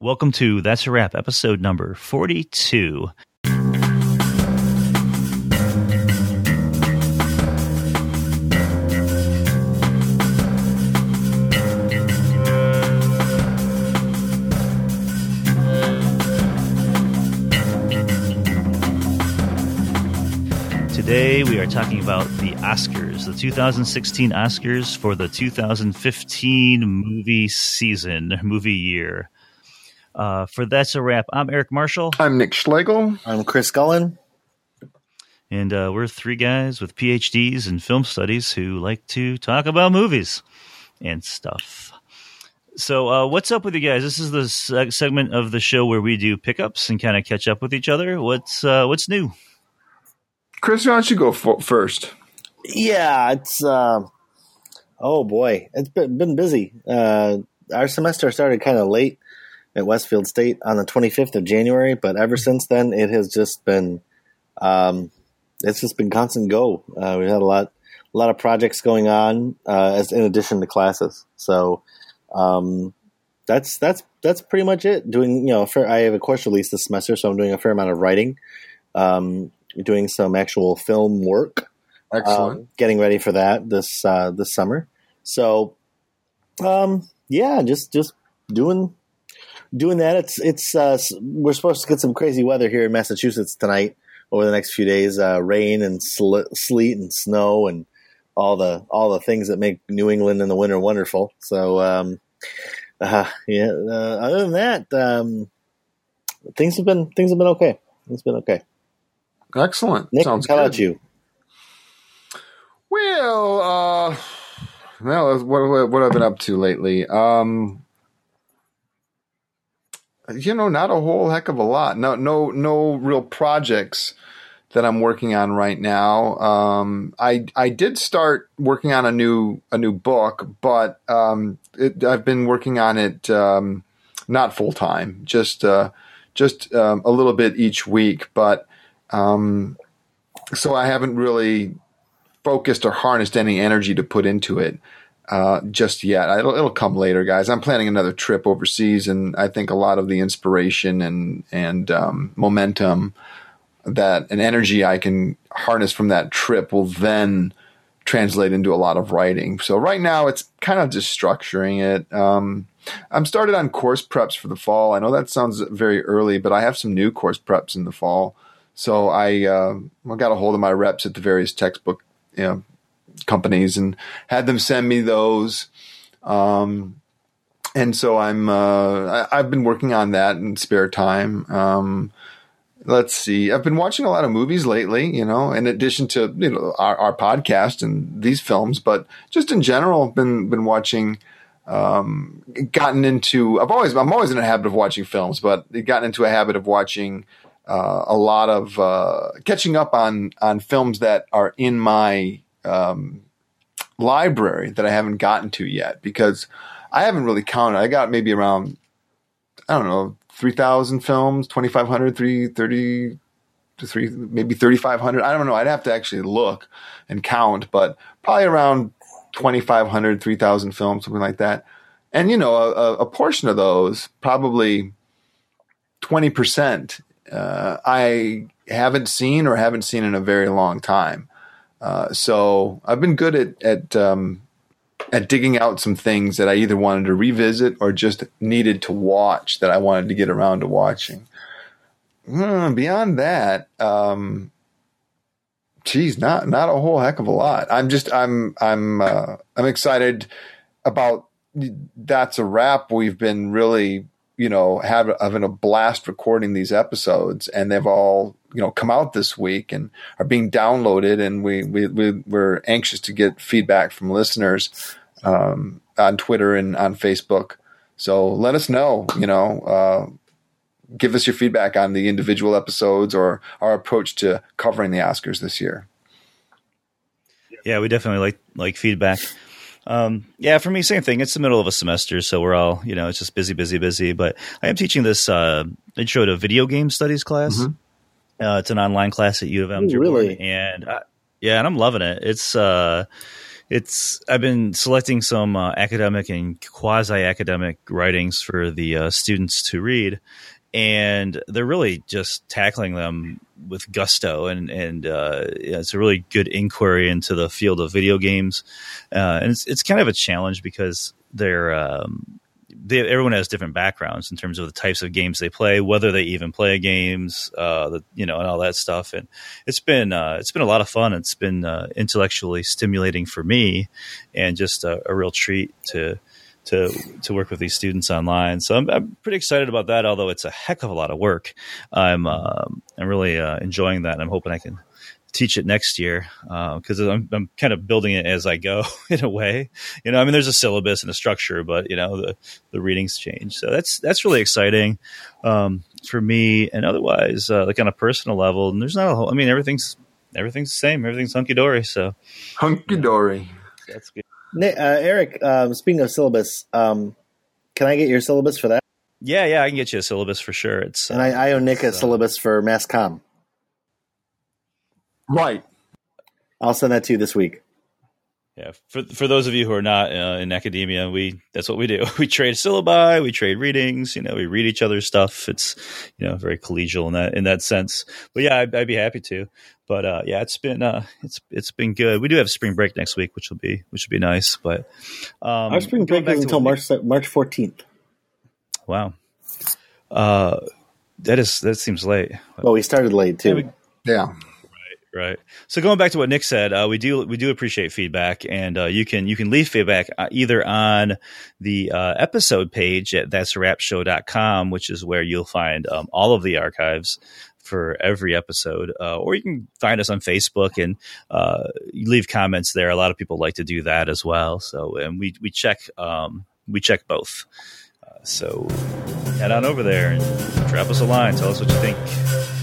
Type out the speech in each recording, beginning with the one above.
Welcome to That's a Wrap, episode number 42. Today we are talking about the Oscars, the 2016 Oscars for the 2015 movie season, movie year. Uh, for That's a Wrap, I'm Eric Marshall. I'm Nick Schlegel. I'm Chris Gullen. And uh, we're three guys with PhDs in film studies who like to talk about movies and stuff. So, uh, what's up with you guys? This is the seg- segment of the show where we do pickups and kind of catch up with each other. What's uh, what's new? Chris, why don't you go for, first? Yeah, it's uh, oh boy, it's been, been busy. Uh, our semester started kind of late at Westfield State on the 25th of January, but ever since then, it has just been um, it's just been constant go. Uh, we had a lot a lot of projects going on uh, as in addition to classes. So um, that's that's that's pretty much it. Doing you know, fair, I have a course release this semester, so I'm doing a fair amount of writing. Um, doing some actual film work. Excellent. Um, getting ready for that this uh, this summer. So, um, yeah, just just doing doing that. It's it's uh, we're supposed to get some crazy weather here in Massachusetts tonight over the next few days. Uh, rain and sl- sleet and snow and all the all the things that make New England in the winter wonderful. So, um, uh, yeah. Uh, other than that, um, things have been things have been okay. It's been okay. Excellent. Nick, Sounds how good. about you? Well, uh, well, what, what I've been up to lately? Um, you know, not a whole heck of a lot. No, no, no real projects that I'm working on right now. Um, I I did start working on a new a new book, but um, it, I've been working on it um, not full time, just uh, just um, a little bit each week. But um, so I haven't really focused or harnessed any energy to put into it uh, just yet. It'll, it'll come later, guys. I'm planning another trip overseas, and I think a lot of the inspiration and and um, momentum that an energy I can harness from that trip will then translate into a lot of writing. So right now, it's kind of just structuring it. Um, I'm started on course preps for the fall. I know that sounds very early, but I have some new course preps in the fall. So I uh, I got a hold of my reps at the various textbook you know, companies and had them send me those. Um, and so I'm uh, I, have been working on that in spare time. Um, let's see, I've been watching a lot of movies lately. You know, in addition to you know our, our podcast and these films, but just in general, been been watching. Um, gotten into I've always I'm always in a habit of watching films, but gotten into a habit of watching uh, a lot of uh, catching up on on films that are in my um, library that I haven't gotten to yet because I haven't really counted. I got maybe around I don't know three thousand films, 2,500, 330 to three maybe thirty five hundred. I don't know. I'd have to actually look and count, but probably around 2,500, 3,000 films, something like that. And you know, a, a portion of those, probably twenty percent, uh, I haven't seen or haven't seen in a very long time. Uh, so I've been good at at um, at digging out some things that I either wanted to revisit or just needed to watch that I wanted to get around to watching. Hmm, beyond that, um, geez, not not a whole heck of a lot. I'm just I'm I'm uh, I'm excited about that's a wrap. We've been really you know have, having a blast recording these episodes, and they've all you know come out this week and are being downloaded, and we we, we we're anxious to get feedback from listeners um, on Twitter and on Facebook. So let us know, you know. Uh, give us your feedback on the individual episodes or our approach to covering the Oscars this year. Yeah, we definitely like like feedback. Um, yeah, for me, same thing. It's the middle of a semester, so we're all you know, it's just busy, busy, busy. But I am teaching this uh, intro to video game studies class. Mm-hmm. Uh, it's an online class at U of M, Ooh, really, and uh, yeah, and I'm loving it. It's uh, it's I've been selecting some uh, academic and quasi academic writings for the uh, students to read, and they're really just tackling them with gusto and and uh, it's a really good inquiry into the field of video games uh, and it's it's kind of a challenge because they're um, they, everyone has different backgrounds in terms of the types of games they play, whether they even play games, uh, the, you know, and all that stuff. And it's been uh, it's been a lot of fun. It's been uh, intellectually stimulating for me, and just a, a, real treat to to to work with these students online. So I'm, I'm, pretty excited about that. Although it's a heck of a lot of work, I'm um, I'm really uh, enjoying that. I'm hoping I can teach it next year because uh, I'm, I'm kind of building it as I go in a way. You know, I mean, there's a syllabus and a structure, but you know, the the readings change, so that's that's really exciting um, for me. And otherwise, uh, like on a personal level, and there's not a whole. I mean, everything's everything's the same. Everything's hunky dory. So hunky dory. That's good. Uh, Eric, um, speaking of syllabus, um, can I get your syllabus for that? Yeah, yeah, I can get you a syllabus for sure. It's and I, I owe Nick a syllabus for mass com. Right. I'll send that to you this week. Yeah, for for those of you who are not uh, in academia, we that's what we do. We trade syllabi, we trade readings. You know, we read each other's stuff. It's you know very collegial in that in that sense. But yeah, I'd, I'd be happy to. But uh, yeah, it's been uh, it's it's been good. We do have spring break next week, which will be which will be nice. But um, our spring break is until March March fourteenth. Wow, uh, that is that seems late. Well, we started late too. Yeah. We, yeah. Right. So going back to what Nick said, uh, we do we do appreciate feedback, and uh, you can you can leave feedback uh, either on the uh, episode page at that's a show.com, which is where you'll find um, all of the archives for every episode, uh, or you can find us on Facebook and uh, leave comments there. A lot of people like to do that as well. So and we we check um, we check both. so head on over there and drop us a line. Tell us what you think.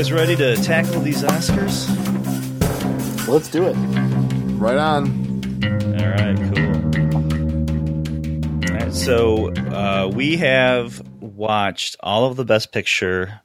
Guys ready to tackle these Oscars? Let's do it. Right on. All right, cool. All right, so uh, we have watched all of the Best Picture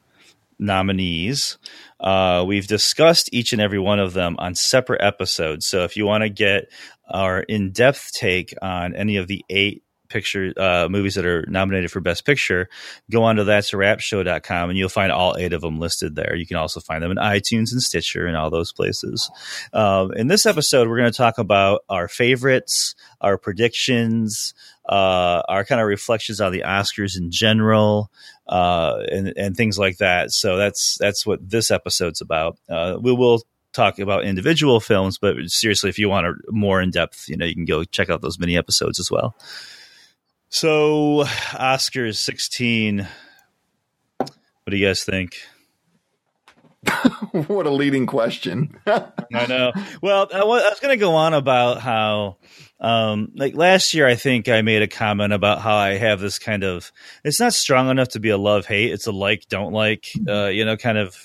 nominees. Uh, we've discussed each and every one of them on separate episodes. So if you want to get our in depth take on any of the eight picture uh, movies that are nominated for Best Picture, go on to that's a wrap show.com and you'll find all eight of them listed there. You can also find them in iTunes and Stitcher and all those places. Um, in this episode, we're going to talk about our favorites, our predictions, uh, our kind of reflections on the Oscars in general, uh, and, and things like that. So that's that's what this episode's about. Uh, we will talk about individual films, but seriously, if you want a more in depth, you know, you can go check out those mini episodes as well. So, Oscar is 16. What do you guys think? what a leading question. I know. Well, I was, going to go on about how, um, like last year, I think I made a comment about how I have this kind of, it's not strong enough to be a love hate. It's a like, don't like, uh, you know, kind of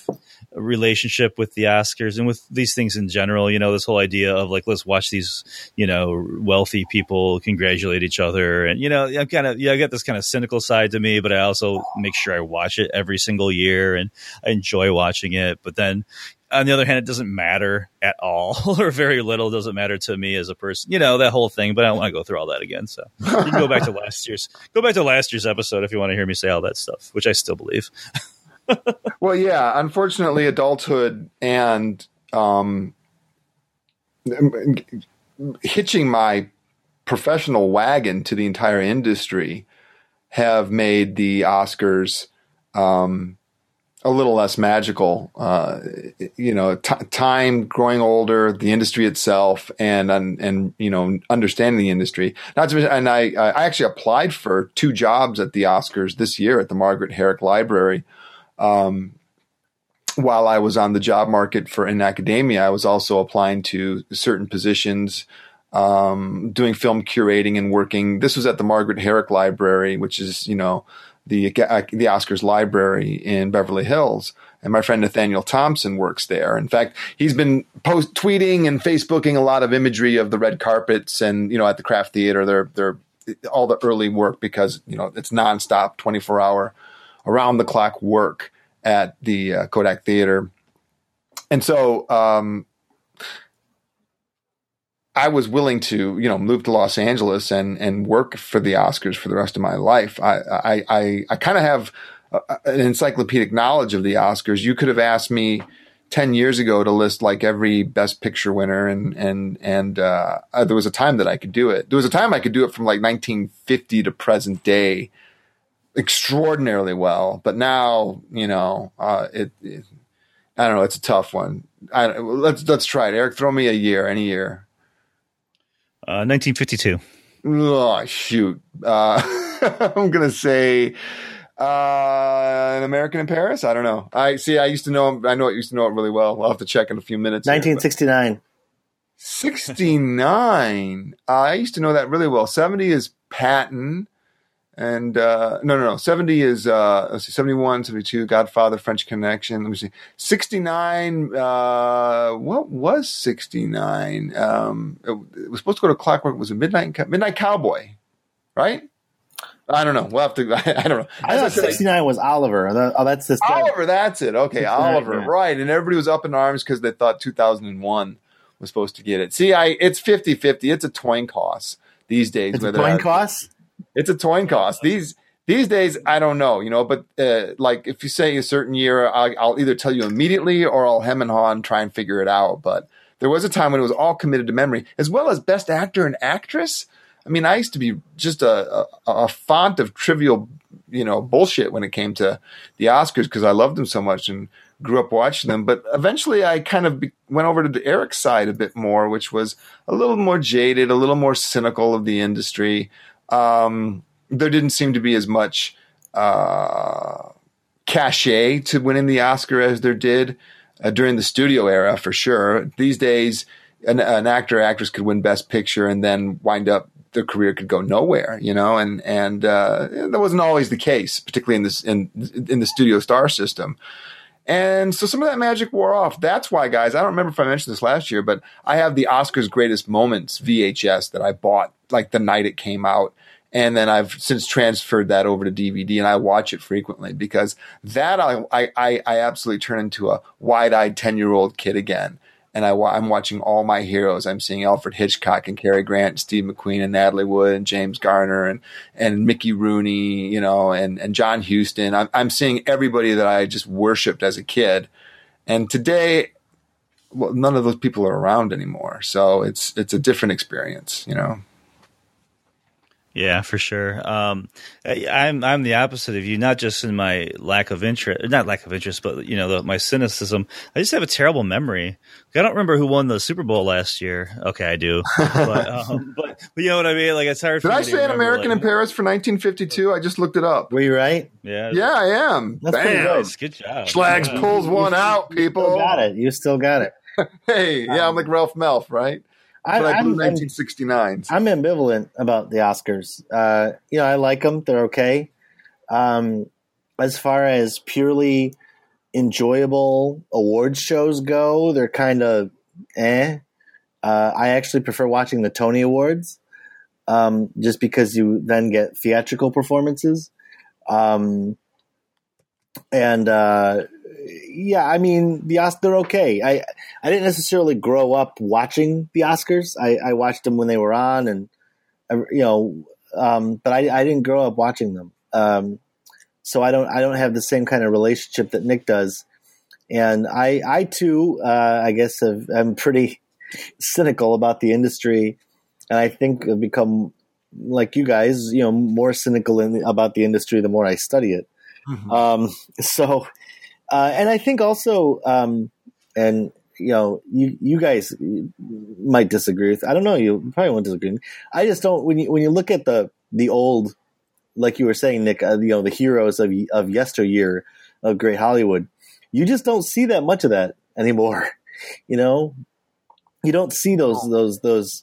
relationship with the Oscars and with these things in general. You know, this whole idea of like, let's watch these, you know, wealthy people congratulate each other. And, you know, I'm kind of, yeah, I got this kind of cynical side to me, but I also make sure I watch it every single year and I enjoy watching it. But then, on the other hand, it doesn't matter at all or very little. Doesn't matter to me as a person, you know, that whole thing, but I don't want to go through all that again. So you can go back to last year's, go back to last year's episode if you want to hear me say all that stuff, which I still believe. well, yeah. Unfortunately, adulthood and um, hitching my professional wagon to the entire industry have made the Oscars um, a little less magical. Uh, you know, t- time growing older, the industry itself, and, and you know, understanding the industry. Not to mention, and I I actually applied for two jobs at the Oscars this year at the Margaret Herrick Library. Um, while I was on the job market for in academia, I was also applying to certain positions, um, doing film curating and working. This was at the Margaret Herrick Library, which is you know the the Oscars Library in Beverly Hills. And my friend Nathaniel Thompson works there. In fact, he's been post tweeting and Facebooking a lot of imagery of the red carpets and you know at the Kraft Theater. They're they're all the early work because you know it's nonstop, twenty four hour around the clock work at the uh, Kodak Theater. And so, um, I was willing to, you know, move to Los Angeles and and work for the Oscars for the rest of my life. I I I, I kind of have an encyclopedic knowledge of the Oscars. You could have asked me ten years ago to list like every Best Picture winner, and and and uh, uh, there was a time that I could do it. There was a time I could do it from like 1950 to present day, extraordinarily well. But now, you know, uh, it, it, I don't know. It's a tough one. I, let's let's try it. Eric, throw me a year, any year. Uh, 1952. Oh shoot! Uh, I'm gonna say uh, an American in Paris. I don't know. I see. I used to know. I know. I used to know it really well. I'll have to check in a few minutes. 1969. 69. uh, I used to know that really well. 70 is Patton. And uh, no, no, no. 70 is uh, let's see, 71, 72, Godfather, French Connection. Let me see. 69, uh, what was 69? Um, it, it, was supposed to go to Clockwork. It Was it Midnight, Midnight Cowboy? Right? I don't know. We'll have to. I, don't know. I thought 69 was Oliver. Oh, that's this. Oliver, that's it. Okay, Oliver. Yeah. Right. And everybody was up in arms because they thought 2001 was supposed to get it. See, I it's 50 50. It's a coin toss these days. It's a coin toss? It's a coin toss. These these days, I don't know, you know, but uh, like if you say a certain year, I, will either tell you immediately or I'll hem and haw and try and figure it out. But there was a time when it was all committed to memory, as well as best actor and actress. I mean, I used to be just a, a, a font of trivial, you know, bullshit when it came to the Oscars because I loved them so much and grew up watching them. But eventually, I kind of be, went over to the Eric's side a bit more, which was a little more jaded, a little more cynical of the industry. Um, there didn't seem to be as much uh, cachet to winning the Oscar as there did uh, during the studio era, for sure. These days, an, an actor or actress could win Best Picture and then wind up their career could go nowhere, you know, and and uh, that wasn't always the case, particularly in this in in the studio star system. And so some of that magic wore off. That's why, guys, I don't remember if I mentioned this last year, but I have the Oscars Greatest Moments VHS that I bought like the night it came out. And then I've since transferred that over to DVD and I watch it frequently because that I, I, I absolutely turn into a wide eyed 10 year old kid again and I, am watching all my heroes. I'm seeing Alfred Hitchcock and Cary Grant, and Steve McQueen, and Natalie Wood, and James Garner, and and Mickey Rooney, you know, and and John Huston. I'm I'm seeing everybody that I just worshipped as a kid, and today, well, none of those people are around anymore. So it's it's a different experience, you know. Yeah, for sure. Um, I, I'm I'm the opposite of you, not just in my lack of interest, not lack of interest, but you know the, my cynicism. I just have a terrible memory. I don't remember who won the Super Bowl last year. Okay, I do, but, um, but, but you know what I mean. Like it's hard. Did I say an American like, in Paris for 1952? I just looked it up. Were you right? Yeah, yeah, I am. That's Bam. Nice. Good job. Schlags yeah. pulls one out. People you got it. You still got it. hey, yeah, I'm like Ralph Melf, right? I, but I am 1969. I'm ambivalent about the Oscars. Uh, you know, I like them; they're okay. Um, as far as purely enjoyable awards shows go, they're kind of eh. Uh, I actually prefer watching the Tony Awards, um, just because you then get theatrical performances. Um, and uh, yeah, I mean the Oscars they're okay. I I didn't necessarily grow up watching the Oscars. I, I watched them when they were on, and you know, um, but I, I didn't grow up watching them. Um, so I don't I don't have the same kind of relationship that Nick does. And I I too uh, I guess have, am pretty cynical about the industry, and I think I've become like you guys, you know, more cynical in, about the industry the more I study it. Mm-hmm. Um, so uh, and I think also, um, and you know, you you guys might disagree with. I don't know. You probably won't disagree. I just don't. When you when you look at the the old, like you were saying, Nick, uh, you know, the heroes of of yesteryear of great Hollywood, you just don't see that much of that anymore. You know, you don't see those those those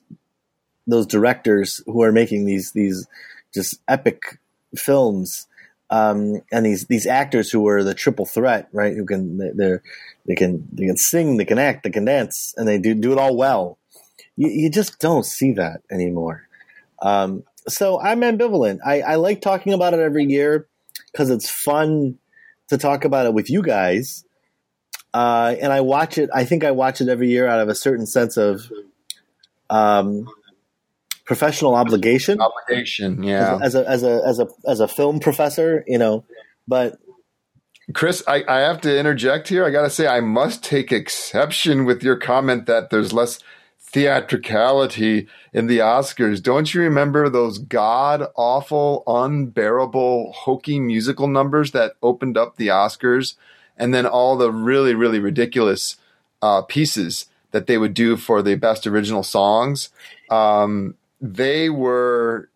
those directors who are making these these just epic films um, and these these actors who are the triple threat, right? Who can they they can they can sing, they can act, they can dance, and they do do it all well. You, you just don't see that anymore. Um, so I'm ambivalent. I, I like talking about it every year because it's fun to talk about it with you guys. Uh, and I watch it. I think I watch it every year out of a certain sense of um, professional obligation Obligation, yeah. as a as a as a as a film professor, you know. But Chris, I, I have to interject here. I got to say, I must take exception with your comment that there's less theatricality in the Oscars. Don't you remember those god awful, unbearable, hokey musical numbers that opened up the Oscars? And then all the really, really ridiculous uh, pieces that they would do for the best original songs. Um, they were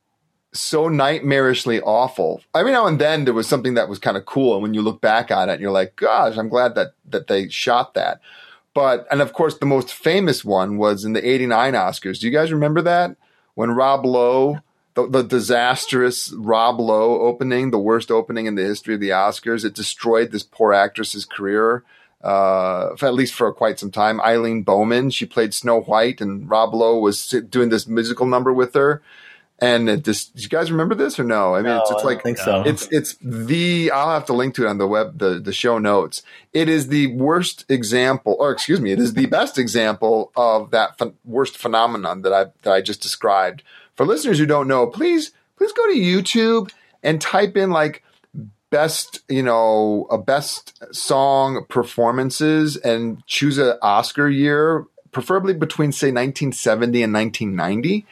so nightmarishly awful. Every now and then there was something that was kind of cool, and when you look back on it, you're like, "Gosh, I'm glad that that they shot that." But and of course, the most famous one was in the '89 Oscars. Do you guys remember that when Rob Lowe, the, the disastrous Rob Lowe opening, the worst opening in the history of the Oscars, it destroyed this poor actress's career. Uh, for- at least for quite some time. Eileen Bowman, she played Snow White, and Rob Lowe was doing this musical number with her. And it just, do you guys remember this or no? I mean, it's, No, it's I like think so. it's it's the I'll have to link to it on the web the the show notes. It is the worst example, or excuse me, it is the best example of that ph- worst phenomenon that I that I just described. For listeners who don't know, please please go to YouTube and type in like best you know a best song performances and choose a Oscar year, preferably between say 1970 and 1990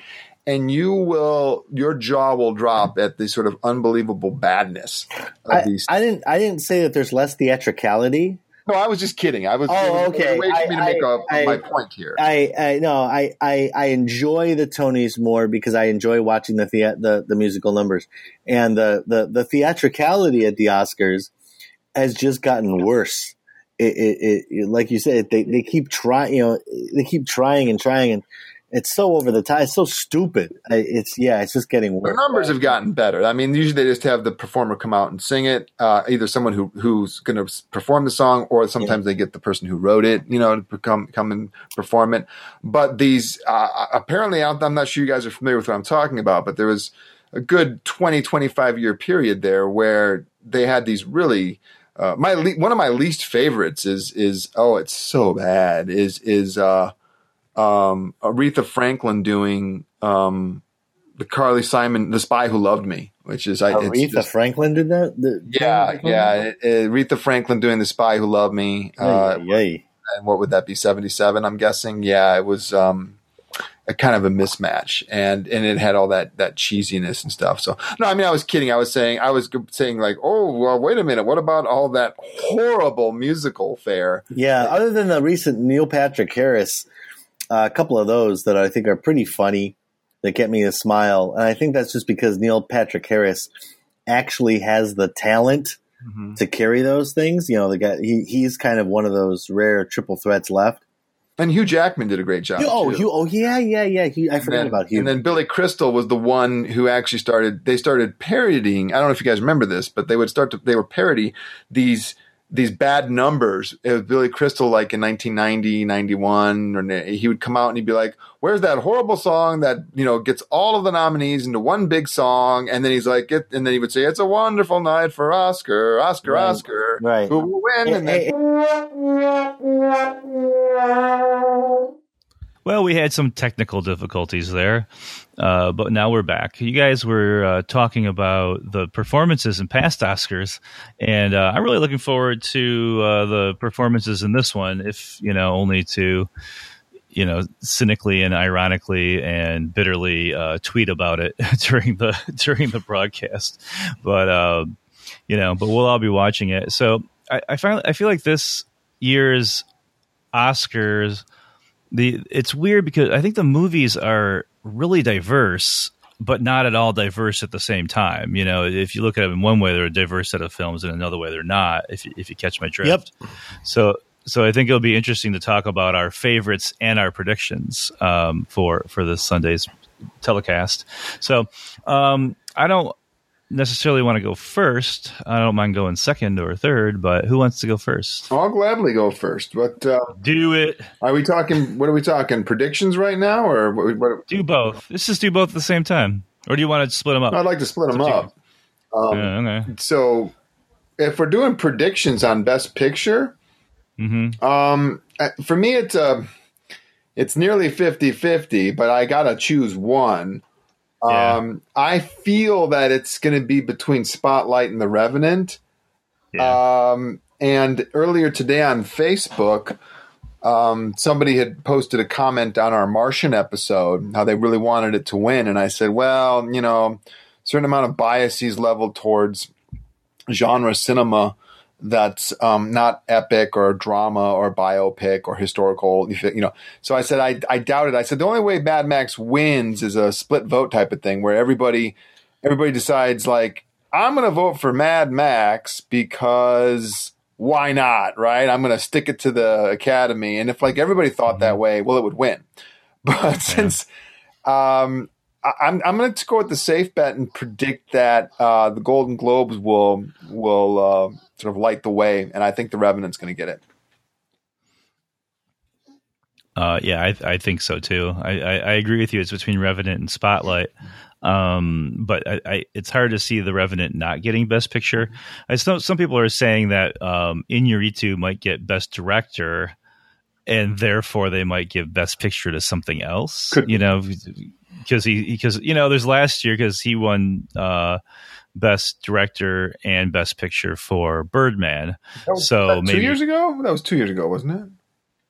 and you will your jaw will drop at the sort of unbelievable badness of I, these. I didn't I didn't say that there's less theatricality. No, I was just kidding. I was. Oh, okay. Way for me to I- make I- my point here. I, I no, I, I I enjoy the Tonys more because I enjoy watching the thea- the the musical numbers and the the the theatricality at the Oscars has just gotten worse. It, it, it, it like you said, they they keep trying, you know, they keep trying and trying, and it's so over the top. It's so stupid. It's yeah, it's just getting worse. the numbers have gotten better. I mean, usually they just have the performer come out and sing it. Uh, either someone who who's going to perform the song, or sometimes they get the person who wrote it, you know, to come come and perform it. But these uh, apparently, I'm I'm not sure you guys are familiar with what I'm talking about, but there was a good 20, 25 year period there where they had these really. Uh, my le- one of my least favorites is is oh it's so bad is is uh, um, Aretha Franklin doing um, the Carly Simon, The Spy Who Loved Me, which is I, it's Aretha just- Franklin did that. The- yeah, yeah, it, it, Aretha Franklin doing The Spy Who Loved Me. Uh, Yay, yay. and what would that be? Seventy seven, I'm guessing. Yeah, it was um, a kind of a mismatch, and and it had all that that cheesiness and stuff. So no, I mean, I was kidding. I was saying, I was saying like, oh, well, wait a minute, what about all that horrible musical fare? Yeah, other than the recent Neil Patrick Harris, a couple of those that I think are pretty funny that get me a smile, and I think that's just because Neil Patrick Harris actually has the talent Mhm. to carry those things. You know, the guy he, he's kind of one of those rare triple threats left. And Hugh Jackman did a great job. oh. Hugh, oh yeah, yeah, yeah. I And forgot then, about Hugh. And then Billy Crystal was the one who actually started. They started parodying. I don't know if you guys remember this, but they would start to. They were parody these these bad numbers. It was Billy Crystal, like in 1990, 91, or he would come out and he'd be like, "Where's that horrible song that you know gets all of the nominees into one big song?" And then he's like, it, and then he would say, "It's a wonderful night for Oscar, Oscar, Right. Oscar, Right. who will win?" And then, Well, we had some technical difficulties there, uh, but now we're back. You guys were uh, talking about the performances in past Oscars, and uh, I'm really looking forward to uh, the performances in this one, if you know, only to you know, cynically and ironically and bitterly uh, tweet about it during the during the broadcast. But uh, you know, but we'll all be watching it. So I, I finally I feel like this year's Oscars the it's weird because I think the movies are really diverse, but not at all diverse at the same time. You know, if you look at them in one way, they're a diverse set of films, and another way, they're not. If you, if you catch my drift. yep. So so I think it'll be interesting to talk about our favorites and our predictions um, for for this Sunday's telecast. So um, I don't necessarily want to go first. I don't mind going second or third, but who wants to go first? I'll gladly go first. But uh, Do it. are we talking? What are we talking? Predictions right now, or what? what Do both. Let's just do both at the same time. Or do you want to split them up? I'd like to split them up. Um, Yeah, okay. So, if we're doing predictions on Best Picture, hmm um, uh, for me, it's uh, it's nearly 50-50, but I got to choose one. Yeah. Um, I feel that it's going to be between Spotlight and The Revenant. Yeah. Um, and earlier today on Facebook, um, somebody had posted a comment on our Martian episode how they really wanted it to win, and I said, well, you know, certain amount of biases leveled towards genre cinema that's um, not epic or drama or biopic or historical, you know. So I said I, I doubt it. I said the only way Mad Max wins is a split vote type of thing where everybody everybody decides like I'm going to vote for Mad Max because why not, right? I'm going to stick it to the Academy, and if like everybody thought that way, well, it would win. But since um, I'm I'm going to go with the safe bet and predict that uh, the Golden Globes will will uh, sort of light the way, and I think the Revenant's going to get it. Uh, yeah, I, I think so too. I, I, I agree with you. It's between Revenant and Spotlight. Um, but I, I, it's hard to see the Revenant not getting Best Picture. I know some people are saying that um, Iñárritu might get Best Director, and therefore they might give Best Picture to something else. Could you know, because he because you know there's last year because he won uh, Best Director and Best Picture for Birdman. That was, So that two years ago. That was two years ago, wasn't it?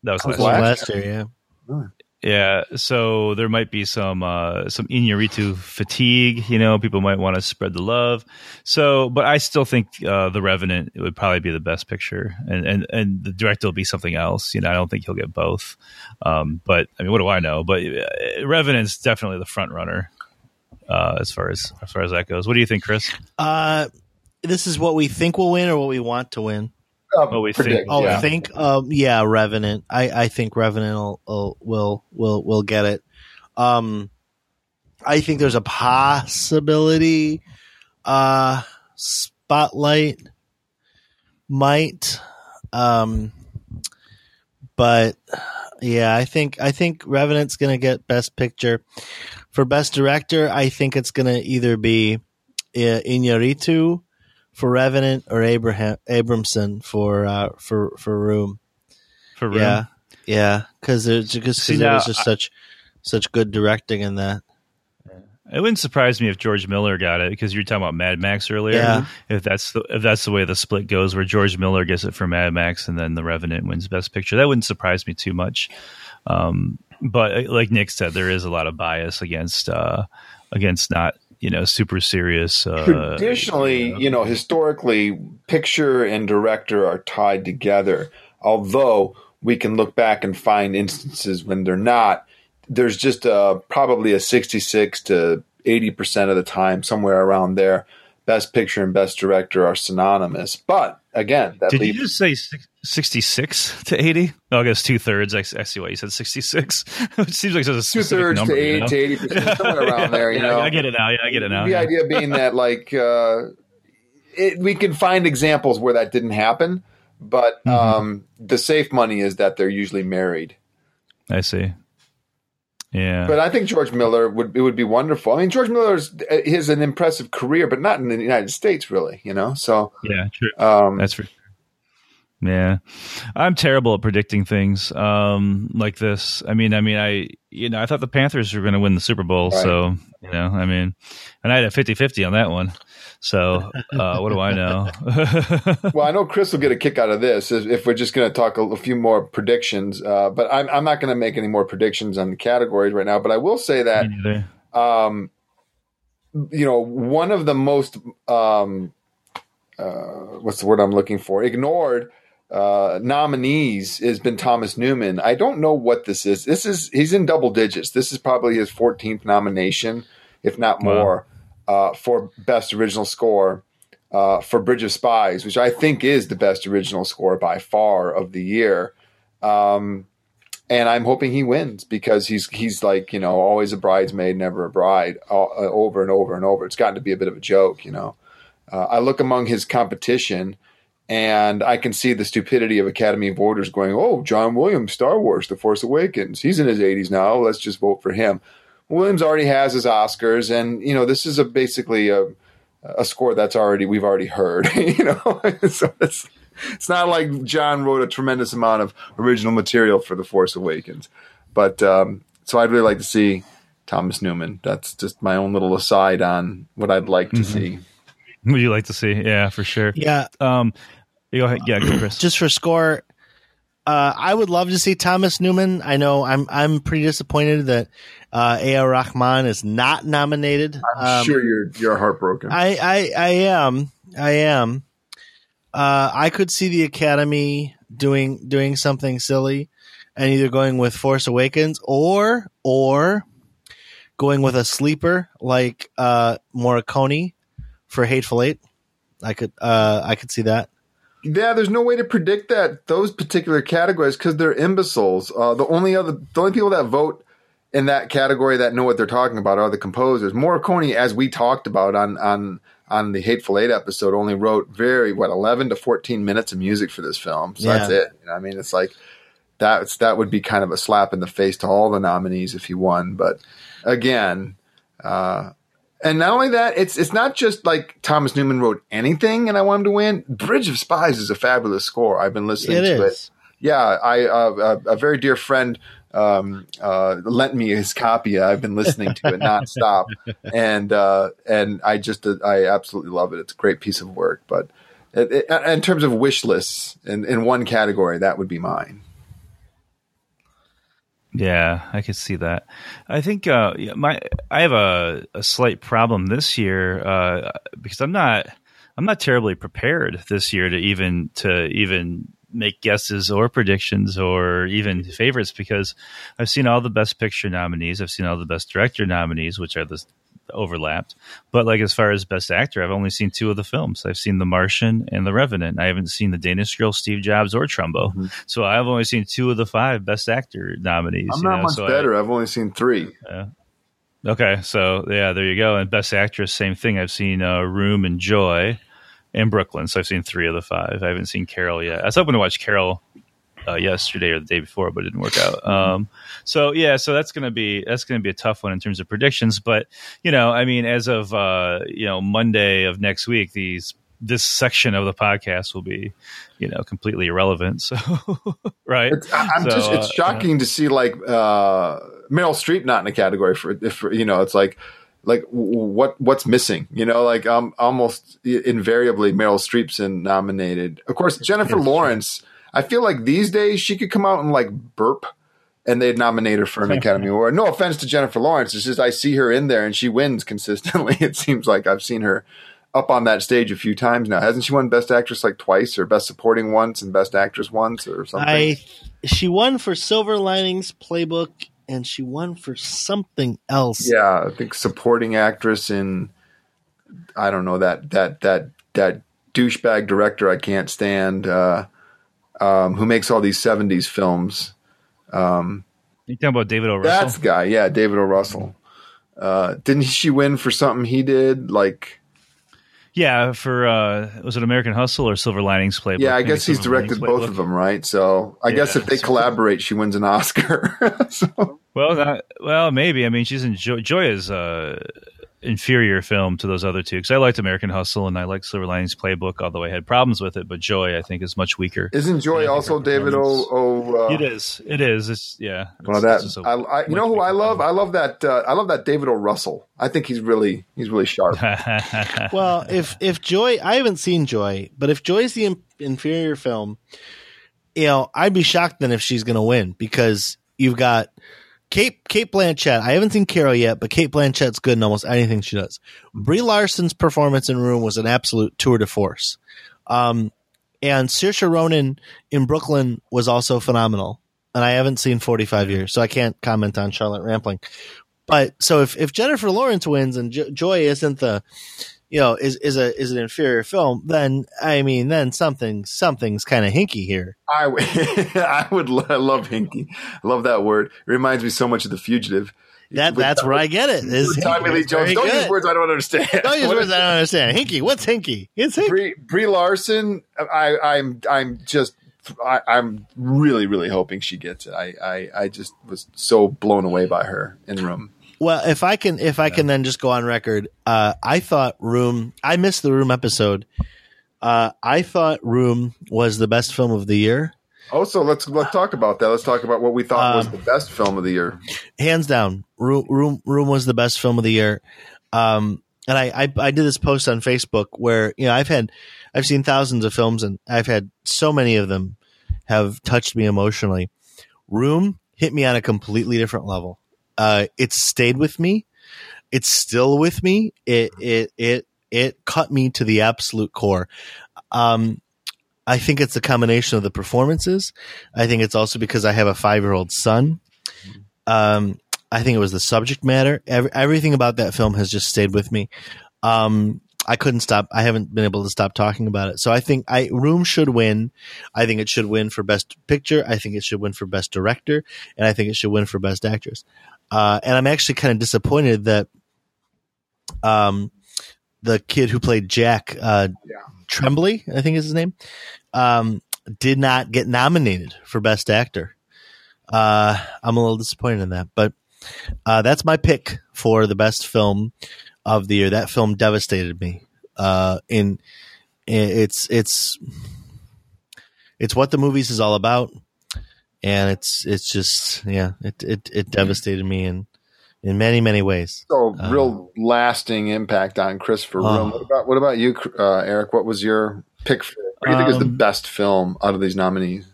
That was That was last year. last last year, yeah. Yeah, so there might be some uh, some Iñárritu fatigue. You know, people might want to spread the love. So, but I still think uh, the Revenant would probably be the best picture, and and and the director will be something else. You know, I don't think he'll get both. Um, but I mean, what do I know? But uh, Revenant's definitely the front runner uh, as far as as far as that goes. What do you think, Chris? Uh, this is what we think will win or what we want to win. Uh, What we predict, think. Oh, yeah. think um, yeah, Revenant. I, I think Revenant will, will will will will get it. Um, I think there's a possibility. Uh, Spotlight might. Um, but yeah, I think I think Revenant's gonna get Best Picture. For Best Director, I think it's gonna either be uh, Iñárritu for Revenant or Abraham Abrahamson for uh, for for Room. For Room? Yeah, yeah, because there's because there was just such such good directing in that. It wouldn't surprise me if George Miller got it because you were talking about Mad Max earlier. Yeah. If that's the if that's the way the split goes, where George Miller gets it for Mad Max and then The Revenant wins Best Picture, that wouldn't surprise me too much. Um, but uh, like Nick said, there is a lot of bias against uh, against not you know super serious. Uh, Traditionally, you know, historically, picture and director are tied together. Although we can look back and find instances when they're not. There's just a, probably a 66 to 80 percent of the time, somewhere around there. Best picture and best director are synonymous. But again, that Did you just say sixty six to eighty? Oh, I guess two thirds. I, I see why you said sixty six. it seems like such a two thirds to number, you know? to 80 percent, somewhere around there. You Yeah, know, I get it now. Yeah, I get it now. The yeah. idea being that like uh, it, we can find examples where that didn't happen, but Mhm. um, the safe money is that they're usually married. I see. Yeah. But I think George Miller would it would be wonderful. I mean, George Miller's he has an impressive career, but not in the United States, really. You know, so yeah, true. um, That's for sure. Yeah, I'm terrible at predicting things um, like this. I mean, I mean, I you know, I thought the Panthers were going to win the Super Bowl, Right. so you know, I mean, and I had a 50-50 on that one. So uh, what do I know? well, I know Chris will get a kick out of this if if we're just going to talk a, a few more predictions. Uh, but I'm I'm not going to make any more predictions on the categories right now. But I will say that. Um, you know, one of the most um, uh, what's the word I'm looking for? Ignored uh, nominees has been Thomas Newman. I don't know what this is. This is he's in double digits. This is probably his 14th nomination, if not Wow. Uh, for best original score. Uh, for Bridge of Spies, which I think is the best original score by far of the year, um, and I'm hoping he wins because he's he's like you know always a bridesmaid, never a bride, uh, over and over and over. It's gotten to be a bit of a joke, you know. Uh, I look among his competition, and I can see the stupidity of Academy voters going, "Oh, John Williams, Star Wars: The Force Awakens. He's in his 80s now. Let's just vote for him." Williams already has his Oscars, and you know this is a basically a a score that's already we've already heard. you know, so it's it's not like John wrote a tremendous amount of original material for The Force Awakens. But um, so I'd really like to see Thomas Newman. That's just my own little aside on what I'd like to Mhm. see. Would you like to see? Yeah, for sure. Yeah, Um, go ahead. Yeah, go, Chris. just for score, uh, I would love to see Thomas Newman. I know I'm I'm pretty disappointed that uh, A.R. Rahman is not nominated. I'm Um, sure you're you're heartbroken. I, I I am I am. Uh, I could see the Academy doing doing something silly, and either going with Force Awakens or or going with a sleeper like uh, Morricone for Hateful Eight. I could uh, I could see that. Yeah, there's no way to predict that those particular categories because they're imbeciles. Uh, the only other, the only people that vote in that category that know what they're talking about are the composers. Morricone, as we talked about on on on the Hateful Eight episode, only wrote very what 11 to 14 minutes of music for this film. So that's it. You know, I mean, it's like that's that would be kind of a slap in the face to all the nominees if he won. But again. Uh, and not only that, it's it's not just like Thomas Newman wrote anything and I want him to win. Bridge of Spies is a fabulous score. I've been listening It to it. Yeah, I uh, a, a very dear friend um, uh, lent me his copy. I've been listening to it nonstop, and uh, and I just uh, I absolutely love it. It's a great piece of work. But it, it, in terms of wish lists, in, in one category, that would be mine. Yeah, I could see that. I think uh, my I have a, a slight problem this year uh, because I'm not I'm not terribly prepared this year to even to even make guesses or predictions or even favorites because I've seen all the best picture nominees, I've seen all the best director nominees, which are the overlapped. But like as far as best actor, I've only seen two of the films. I've seen The Martian and The Revenant. I haven't seen The Danish Girl, Steve Jobs, or Trumbo. Mm-hmm. So I've only seen two of the five best actor nominees. I'm you not know, much so better. I, have only seen three. Okay, so yeah, there you go. And best actress, same thing. I've seen uh, Room and Joy In Brooklyn. So I've seen three of the five. I haven't seen Carol yet. I was hoping to watch Carol uh, yesterday or the day before, but it didn't work out. Um, so yeah, so that's gonna be that's gonna be a tough one in terms of predictions. But you know, I mean, as of uh, you know Monday of next week, these this section of the podcast will be you know completely irrelevant. So right, It's, So, just it's uh, shocking to see like uh, Meryl Streep not in a category for if you know it's like like what what's missing you know like um almost invariably Meryl Streep's in nominated of course Jennifer Lawrence I feel like these days she could come out and like burp and they'd nominate her for an Academy Award. No offense to Jennifer Lawrence it's just I see her in there and she wins consistently it seems like. I've seen her up on that stage a few times now. Hasn't she won Best Actress like twice or Best Supporting once and Best Actress once or something? I she won for Silver Linings Playbook, and she won for something else. Yeah, I think supporting actress in I don't know that that that that douchebag director I can't stand uh, um, who makes all these '70s films. Um, you talking about David O. Russell? that's the guy, yeah, David O. Russell. Uh, didn't she win for something he did? Like, Yeah, for uh, was it American Hustle or Silver Linings Playbook? yeah, I Maybe guess he's Silver directed both of them, right? So I guess if they collaborate, she wins an Oscar. so, Well, that, well, maybe. I mean, she's in Joy, Joy is uh, inferior film to those other two because I liked American Hustle and I liked Silver Linings Playbook, although I had problems with it. But Joy, I think, is much weaker. isn't Joy Yeah, I think also David O? o uh, it is. It is. It's yeah. Well, It's- that it's a I, I, you know who I love? film. I love that. Uh, I love that David O. Russell. I think he's really he's really sharp. Well, if if Joy, I haven't seen Joy, but if Joy's the in- inferior film, you know, I'd be shocked then if she's going to win because you've got Cate Cate Blanchett. I haven't seen Carol yet, but Cate Blanchett's good in almost anything she does. Brie Larson's performance in Room was an absolute tour de force, um, and Saoirse Ronan in Brooklyn was also phenomenal. And I haven't seen Forty Five Years, so I can't comment on Charlotte Rampling. But so if, if Jennifer Lawrence wins and jo- Joy isn't the you know is is a is an inferior film, then I mean then something something's kind of hinky here. I, w- I would lo- I love hinky. I love that word. It reminds me so much of The Fugitive. That that's where I get it. Is Tommy. Lee Jones. Don't good. use words I don't understand. Don't use words I don't understand. Hinky. What's hinky? It's hinky. Brie, Brie Larson. I, I'm I'm just I, I'm really really hoping she gets it. I, I I just was so blown away by her in Room. Well, if I can, if I can then just go on record, uh, I thought Room. I missed the Room episode. Uh, I thought Room was the best film of the year, Also, let's let's talk about that. Let's talk about what we thought was Um, the best film of the year. hands down, Room Room, Room was the best film of the year. Um, and I, I I did this post on Facebook where you know I've had I've seen thousands of films and I've had so many of them have touched me emotionally. Room hit me on a completely different level. Uh, it stayed with me. It's still with me. It it it it cut me to the absolute core. Um, I think it's a combination of the performances. I think it's also because I have a five year old son. Um, I think it was the subject matter. Every, everything about that film has just stayed with me. Um, I couldn't stop. I haven't been able to stop talking about it. So I think I Room should win. I think it should win for best picture. I think it should win for best director, and I think it should win for best actress. Uh, and I'm actually kind of disappointed that um, the kid who played Jack uh, Yeah. Tremblay, I think is his name, um, did not get nominated for best actor. Uh, I'm a little disappointed in that, but uh, that's my pick for the best film of the year. That film devastated me. Uh, in it's it's it's what the movies is all about, and it's it's just yeah, it it, it devastated me in in many many ways. So, Uh, real lasting impact on Christopher. Room. What about what about you, uh, Eric? What was your pick? For, what do you think is the Um, best film out of these nominees?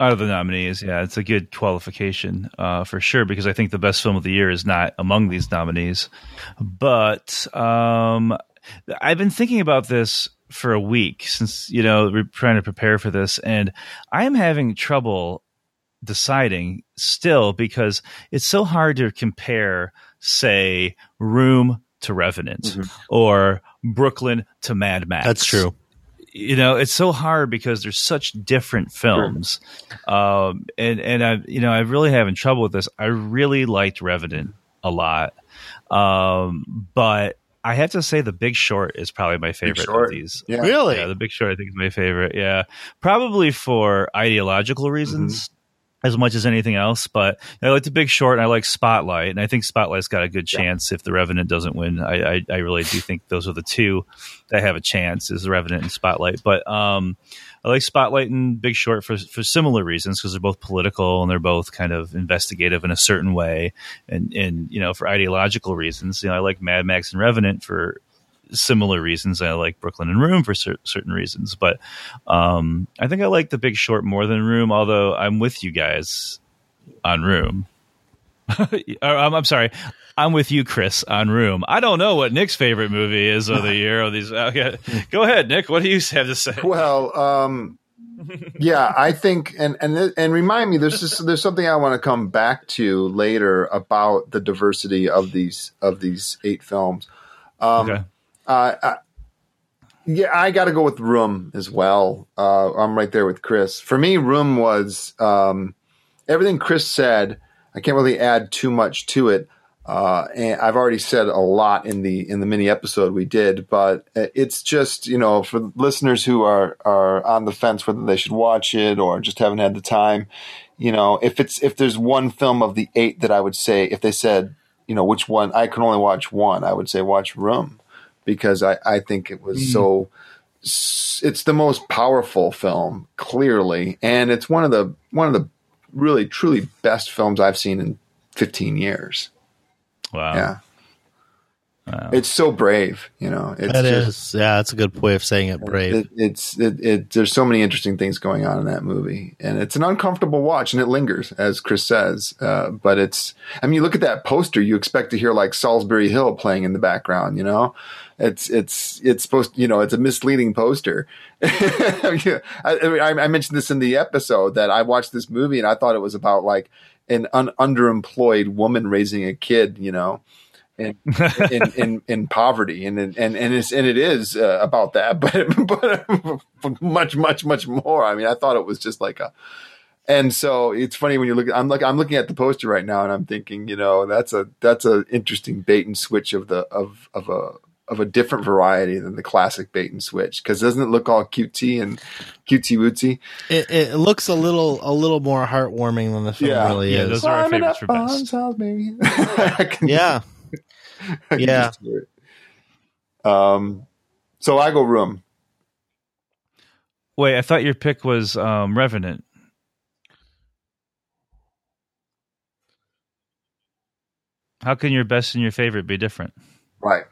Out of the nominees, yeah, it's a good qualification uh, for sure because I think the best film of the year is not among these nominees. But um, I've been thinking about this for a week since you know we're trying to prepare for this, and I am having trouble deciding still because it's so hard to compare, say, Room to Revenant Mhm. or Brooklyn to Mad Max. That's true. You know it's so hard because there's such different films. Um and and i you know i'm really having trouble with this. I really liked revenant a lot. Um but i have to say the big short is probably my favorite of these. Yeah. Really? yeah the big short i think is my favorite. Yeah. Probably for ideological reasons as much as anything else. But I like the Big Short and I like Spotlight, and I think Spotlight's got a good chance if the Revenant doesn't win. I, I, I really do think those are the two that have a chance is the Revenant and Spotlight. But um, I like Spotlight and Big Short for for similar reasons because they're both political and they're both kind of investigative in a certain way, and and you know for ideological reasons. You know I like Mad Max and Revenant for similar reasons. I like Brooklyn and Room for cer- certain reasons, but um, I think I like The Big Short more than Room. Although I'm with you guys on Room. I'm, I'm sorry, I'm with you, Chris, on Room. I don't know what Nick's favorite movie is of the year. Of these, okay. go ahead, Nick. What do you have to say? Well, um, yeah, I think, and and and remind me, there's just, there's something I want to come back to later about the diversity of these of these eight films. Um, Okay. Uh, I, yeah, I got to go with Room as well. Uh, I'm right there with Chris. For me, Room was um, everything Chris said. I can't really add too much to it. Uh, and I've already said a lot in the in the mini episode we did, but it's just you know for listeners who are are on the fence whether they should watch it or just haven't had the time, you know, if it's if there's one film of the eight that I would say if they said you know which one I can only watch one, I would say watch Room because I I think it was mm. so it's the most powerful film clearly, and it's one of the one of the really truly best films I've seen in 15 years. Wow. Yeah. Wow. It's so brave, you know. It's That just, is, yeah, that's a good way of saying it. Brave. It, it's it, it. There's so many interesting things going on in that movie, and it's an uncomfortable watch, and it lingers, as Chris says. Uh, but it's. I mean, you look at that poster, you expect to hear like Solsbury Hill playing in the background. You know, it's it's it's supposed. You know, it's a misleading poster. I, I, I mentioned this in the episode that I watched this movie, and I thought it was about like an un, underemployed woman raising a kid. You know in, in, in, in poverty and and and it's and it is uh, about that but but much much much more i mean i thought it was just like a and so it's funny when you look i'm like i'm looking at the poster right now and i'm thinking you know that's a that's a interesting bait and switch of the of of a of a different variety than the classic bait and switch because doesn't it look all cutesy and cutesy wootsy It, it looks a little a little more heartwarming than the film Yeah. really Yeah, is. those are our Climbing favorites up for on best. Solsbury. Yeah, I can yeah. Um, so I go room. Wait, I thought your pick was um, Revenant. How can your best and your favorite be different? Right.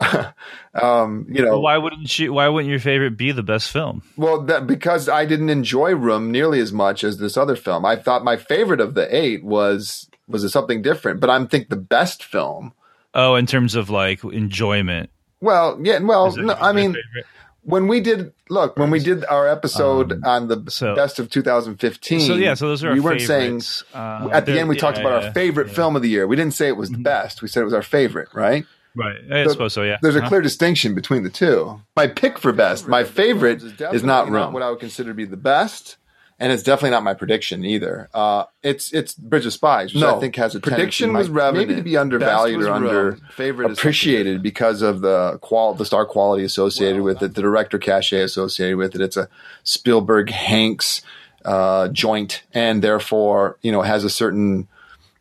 um, you know, well, why wouldn't you? Why wouldn't your favorite be the best film? Well, that, because I didn't enjoy Room nearly as much as this other film. I thought my favorite of the eight was was something different, but I'm think the best film Oh, in terms of like enjoyment. Well, yeah, well, no, I mean, favorite? when we did look when we did our episode Um, on the so- best of 2015. So yeah, so those are we our weren't favorites. saying Uh, at the end we talked yeah, about yeah, our favorite yeah. film of the year. We didn't say it was the best. We said it was our favorite, right? Right, I So suppose so. Yeah, There's a Uh-huh. clear distinction between the two. My pick for best, my favorite is not Room. What I would consider to be the best, and it's definitely not my prediction either. Uh, it's it's Bridge of Spies, which No. I think has a Prediction was might- maybe to be undervalued or was under Room. Favorite is appreciated because of the qual the star quality associated with it, the director cachet associated with it. It's a Spielberg Hanks uh, joint, and therefore you know has a certain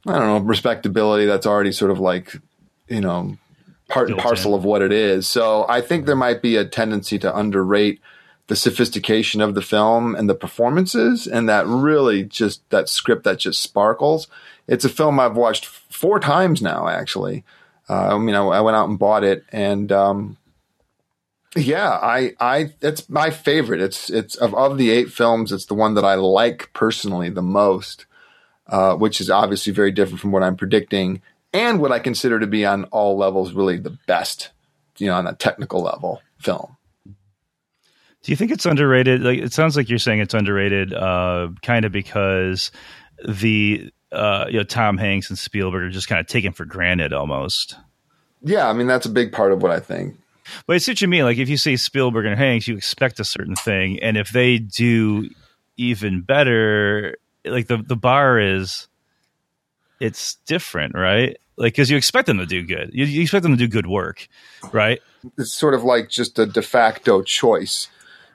I don't know respectability that's already sort of like you know part and parcel in. of what it is. So I think there might be a tendency to underrate the sophistication of the film and the performances and that really just that script that just sparkles. It's a film I've watched four times now, actually. Uh, I mean, I, I went out and bought it, and um, yeah, I, I, it's my favorite. It's, it's of of the eight films, it's the one that I like personally the most, uh, which is obviously very different from what I'm predicting, and what I consider to be on all levels really the best, you know, on a technical level film. Do you think it's underrated? Like it sounds like you're saying it's underrated, uh, kind of because the uh, you know Tom Hanks and Spielberg are just kind of taken for granted almost. Yeah, I mean that's a big part of what I think. But it's what you mean. Like if you say Spielberg and Hanks, you expect a certain thing, and if they do even better, like the the bar is, it's different, right? Like because you expect them to do good, you, you expect them to do good work, right? It's sort of like just a de facto choice.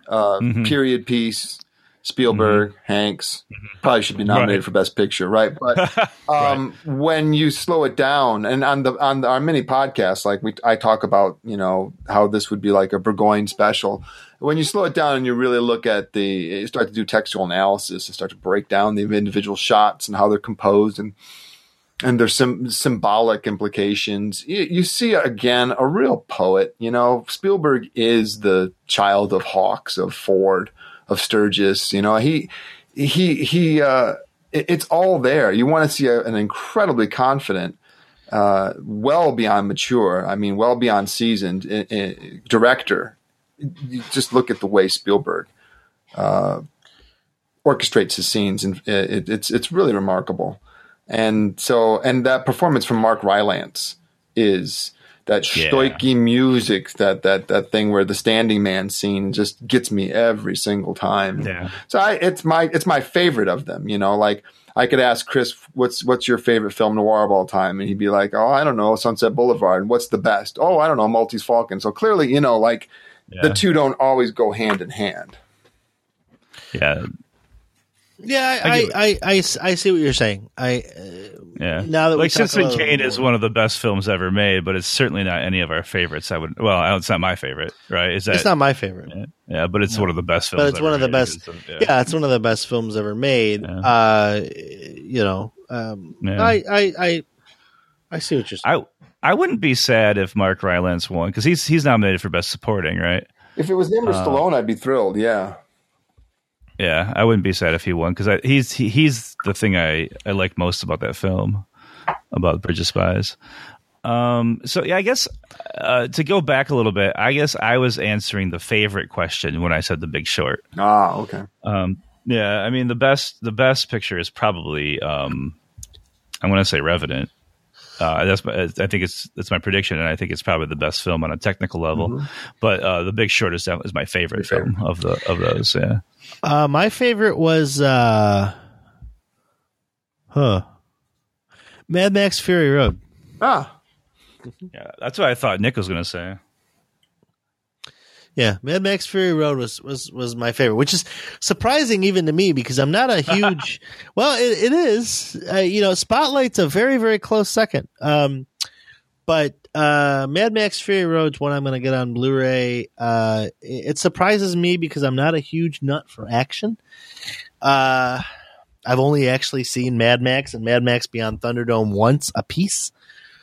Uh, Mhm. Period piece. Spielberg, Hanks probably should be nominated Right. for Best Picture, right? But um, when you slow it down, and on the on the, our mini podcast, like we, I talk about, you know, how this would be like a Burgoyne special. When you slow it down and you really look at the, you start to do textual analysis and start to break down the individual shots and how they're composed and and there's some symbolic implications. You, you see again a real poet. You know, Spielberg is the child of Hawks, of Ford, of Sturges. You know, he he he. Uh, it- it's all there. You want to see a, an incredibly confident, uh, well beyond mature. I mean, well beyond seasoned director. You just look at the way Spielberg uh, orchestrates his scenes, and it, it's it's really remarkable. And so, and that performance from Mark Rylance is that Yeah. stoicy music, that that that thing where the standing man scene just gets me every single time. Yeah. So I, it's my it's my favorite of them. You know, like I could ask Chris, what's what's your favorite film noir of all time, and he'd be like, oh, I don't know, Sunset Boulevard. And what's the best? Oh, I don't know, Maltese Falcon. So clearly, you know, like the two don't always go hand in hand. Yeah, Yeah, I I, get I, I, I, I see what you're saying. I uh, yeah. Now that like talk Citizen Kane is one of the best films ever made, but it's certainly not any of our favorites. I would well, it's not my favorite, right? Is that it's not my favorite, yeah? But it's one of the best films. but it's ever one of the made. best. It's- yeah. it's one of the best films ever made. Yeah. Uh, you know, um, Yeah. I, I, I, I see what you're saying. I I wouldn't be sad if Mark Rylance won because he's he's nominated for best supporting, right? If it was him or Uh, Stallone, I'd be thrilled. Yeah. Yeah, I wouldn't be sad if he won because he's he, he's the thing I I like most about that film, about Bridge of Spies. Um, so yeah, I guess uh, to go back a little bit, I guess I was answering the favorite question when I said The Big Short. Ah, okay. Um, yeah, I mean the best the best picture is probably um, I'm going to say Revenant. Uh, that's my, I think it's that's my prediction, and I think it's probably the best film on a technical level. But uh, The Big Short is is my favorite Your favorite. film of the of those. Yeah. Uh, my favorite was, uh, huh, Mad Max Fury Road. Ah, Yeah, that's what I thought Nick was going to say. Yeah, Mad Max Fury Road was was was my favorite, which is surprising even to me because I'm not a huge. well, it, it is. Uh, you know, Spotlight's a very very close second. Um, but uh, Mad Max Fury Road's one I'm going to get on Blu-ray. Uh, it, it surprises me because I'm not a huge nut for action. Uh, I've only actually seen Mad Max and Mad Max Beyond Thunderdome once a piece,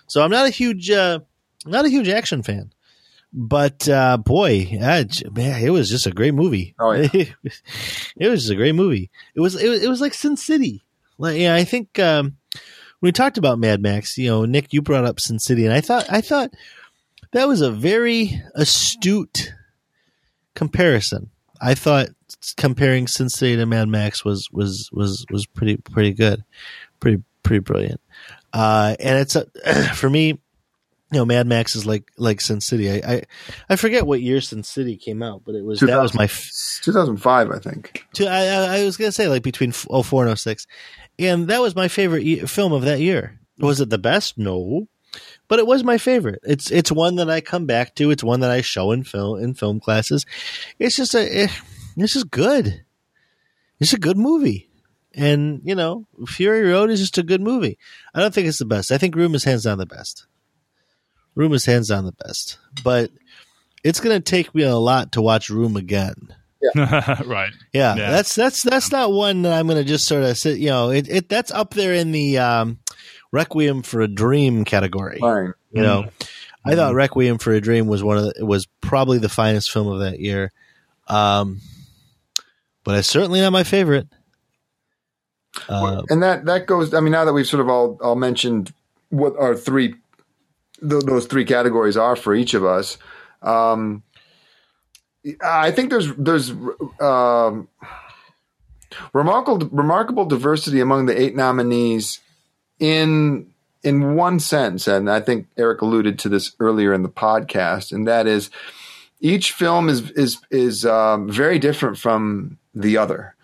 so I'm not a huge uh, not a huge action fan. But uh, boy, man, it was just a great movie. Oh, yeah. it was just a great movie. It was it was, it was like Sin City. Like, yeah, I think um, when we talked about Mad Max, you know, Nick, you brought up Sin City, and I thought I thought that was a very astute comparison. I thought comparing Sin City to Mad Max was was was was pretty pretty good, pretty pretty brilliant. Uh, and it's a, for me, you know, Mad Max is like like Sin City. I, I I forget what year Sin City came out, but it was that was my f- 2005, I think. to, I, I was gonna say like between 04 and 06, and that was my favorite ye- film of that year. Was it the best? No, but it was my favorite. It's it's one that I come back to. It's one that I show in film in film classes. It's just a eh, it's just good. It's a good movie, and you know, Fury Road is just a good movie. I don't think it's the best. I think Room is hands down the best. Room is hands down the best, but it's gonna take me a lot to watch Room again. right. Yeah, Yeah. that's that's that's not one that I'm going to just sort of sit. You know, it, it that's up there in the um, Requiem for a Dream category. Fine. You know, I thought Requiem for a Dream was one of the, was probably the finest film of that year, um, but it's certainly not my favorite. Uh, and that that goes. I mean, now that we've sort of all all mentioned what our three th- those three categories are for each of us, um, I think there's there's um, remarkable remarkable diversity among the eight nominees in in one sense, and I think Eric alluded to this earlier in the podcast, and that is each film is is is um, very different from the other.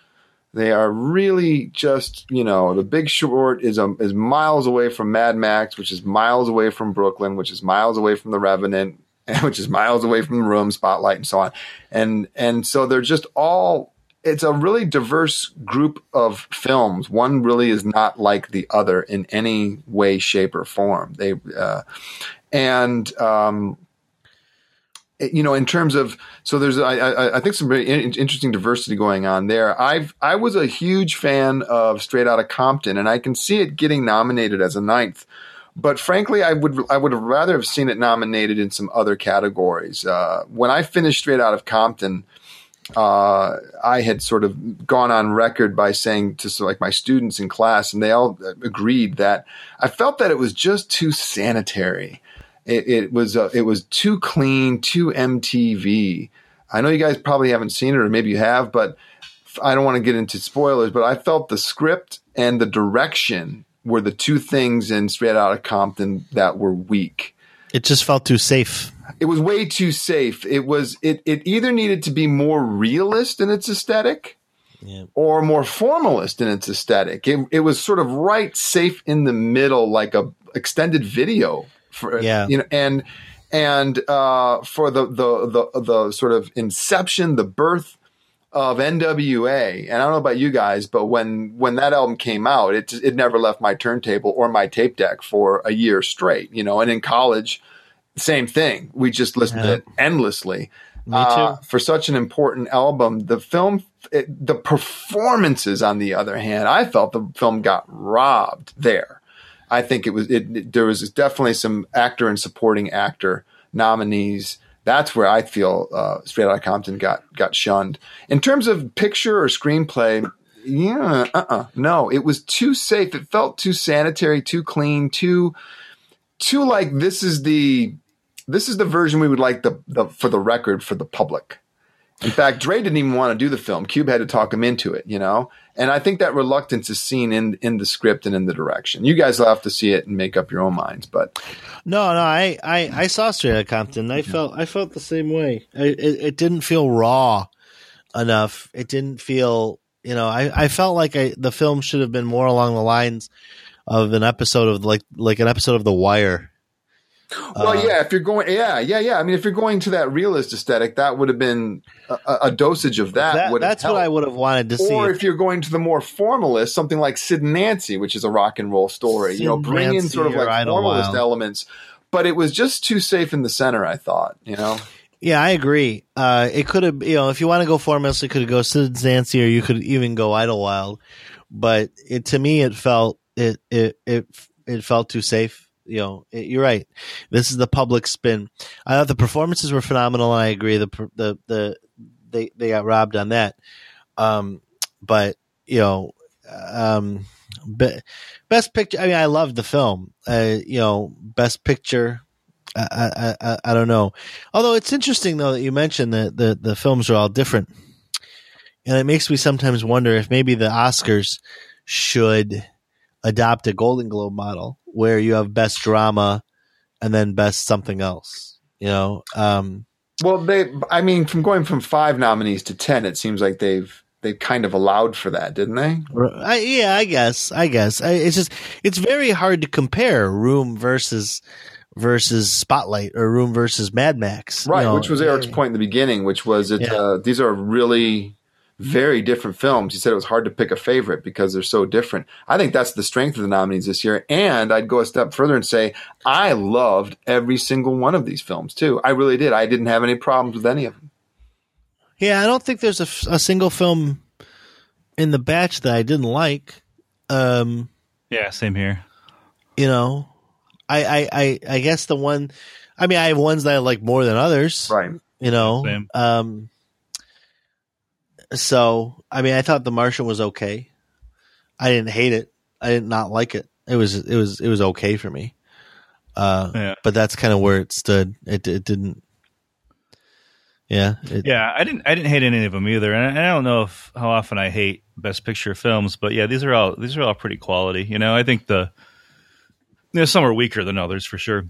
They are really just, you know, The Big Short is is miles away from Mad Max, which is miles away from Brooklyn, which is miles away from The Revenant, which is miles away from The Room, Spotlight, and so on. And and so they're just all. It's a really diverse group of films. One really is not like the other in any way, shape, or form. They uh, and um, you know, in terms of so there's I, I, I think some very in- interesting diversity going on there. I've I was a huge fan of Straight Outta Compton, and I can see it getting nominated as a ninth. But frankly, I would I would rather have seen it nominated in some other categories. Uh, when I finished Straight Out of Compton, uh, I had sort of gone on record by saying to so like my students in class, and they all agreed that I felt that it was just too sanitary. It, it was uh, it was too clean, too MTV. I know you guys probably haven't seen it, or maybe you have, but I don't want to get into spoilers. But I felt the script and the direction were the two things in Straight Outta Compton that were weak it just felt too safe. it was way too safe. It was it it either needed to be more realist in its aesthetic Yeah. or more formalist in its aesthetic. It it was sort of right safe in the middle like a extended video for Yeah. you know and and uh, for the, the the the sort of inception, the birth of NWA, and I don't know about you guys, but when when that album came out, it it never left my turntable or my tape deck for a year straight. You know, and in college, same thing. We just listened to it endlessly. Me too. Uh, for such an important album, the film, it, the performances, on the other hand, I felt the film got robbed there. I think it was it, it- there was definitely some actor and supporting actor nominees. That's where I feel uh, Straight Outta Compton got got shunned. In terms of picture or screenplay, yeah, uh, uh no, it was too safe. It felt too sanitary, too clean, too too like this is the this is the version we would like the, the for the record for the public. In fact, Dre didn't even want to do the film. Cube had to talk him into it, you know. And I think that reluctance is seen in in the script and in the direction. You guys will have to see it and make up your own minds. But No, no, I, I, I saw Straight Outta Compton. I felt, I felt the same way. I, it, it didn't feel raw enough. It didn't feel, you know, I, I felt like I, the film should have been more along the lines of an episode of like, like an episode of The Wire. Well, Uh, yeah, if you're going, yeah, yeah, yeah. I mean, if you're going to that realist aesthetic, that would have been a, a- dosage of that. That, would have that's what I would have wanted to see. Or if you're going to the more formalist, something like Sid and Nancy, which is a rock and roll story, Sid you know, bring in sort of or like Idlewild. formalist elements. But it was just too safe in the center. I thought, you know. Yeah, I agree. Uh, it could have, you know, if you want to go formalist, it could go Sid Zancy, or you could even go Idlewild. But it to me, it felt it it it it felt too safe. You know, it, you're right. This is the public spin. I thought the performances were phenomenal, I agree. The the the they they got robbed on that. Um, but you know, um, be, best picture. I mean, I loved the film. Uh, you know, best picture. I, I, I, I don't know. Although it's interesting though that you mentioned that the, the films are all different. And it makes me sometimes wonder if maybe the Oscars should adopt a Golden Globe model where you have best drama and then best something else. You know, um, Well, they. I mean, from going from five nominees to ten, it seems like they've they kind of allowed for that, didn't they? I, yeah, I guess, I guess I, it's just it's very hard to compare Room versus versus Spotlight or Room versus Mad Max, you Right, know. which was Eric's point in the beginning, which was it. Yeah. Uh, these are really very different films. He said it was hard to pick a favorite because they're so different. I think that's the strength of the nominees this year. And I'd go a step further and say I loved every single one of these films too. I really did. I didn't have any problems with any of them. Yeah, I don't think there's a single film in the batch that I didn't like. Um, Yeah, same here. you know, I, I, I, I guess the one, I mean, I have ones that I like more than others. Right. You know, Same. um, so I mean, I thought The Martian was okay. I didn't hate it. I did not like it. It was, it was, it was okay for me. Uh, Yeah. but that's kind of where it stood. It, it didn't. Yeah. It, Yeah, I didn't. I didn't hate any of them either, and I, I don't know if how often I hate Best Picture films, but yeah, these are all these are all pretty quality. You know, I think the you know, some are weaker than others for sure.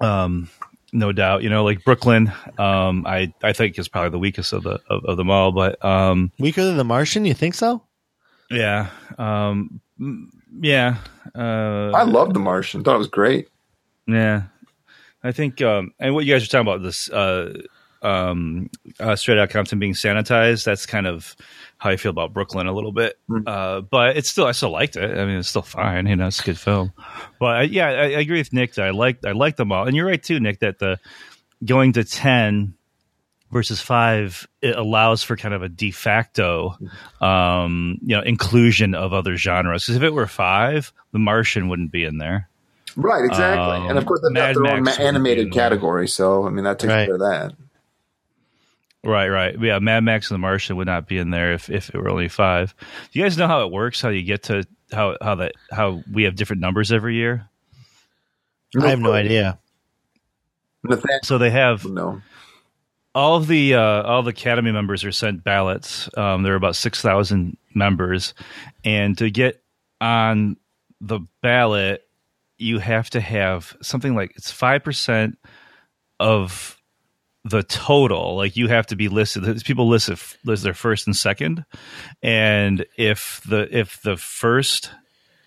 Um, no doubt. You know, like Brooklyn, um, I I think is probably the weakest of the of, of them all, but um, Weaker than The Martian? You think so? yeah, um, yeah, uh, I love The Martian. Thought it was great. Yeah, I think, um, and what you guys are talking about this, uh, um, uh, Straight Out Compton being sanitized. That's kind of how I feel about Brooklyn a little bit. Uh, but it's still, I still liked it. I mean, it's still fine. You know, it's a good film. But I, yeah, I, I agree with Nick that I like, I like them all. And you're right too, Nick, that the going to ten versus five it allows for kind of a de facto, um, you know, inclusion of other genres. Because if it were five, The Martian wouldn't be in there. Right, exactly. Um, and of course, they've got their own Max ma- animated be in there. category. So, I mean, that takes Right. care of that. Right, right. Yeah, Mad Max and The Martian would not be in there if, if it were only five. Do you guys know how it works? How you get to how how that how we have different numbers every year? I have no idea. So they have no. all of the uh, all the Academy members are sent ballots. Um, there are about six thousand members, and to get on the ballot, you have to have something like it's five percent of the total. Like you have to be listed. People listed list their first and second, and if the if the first,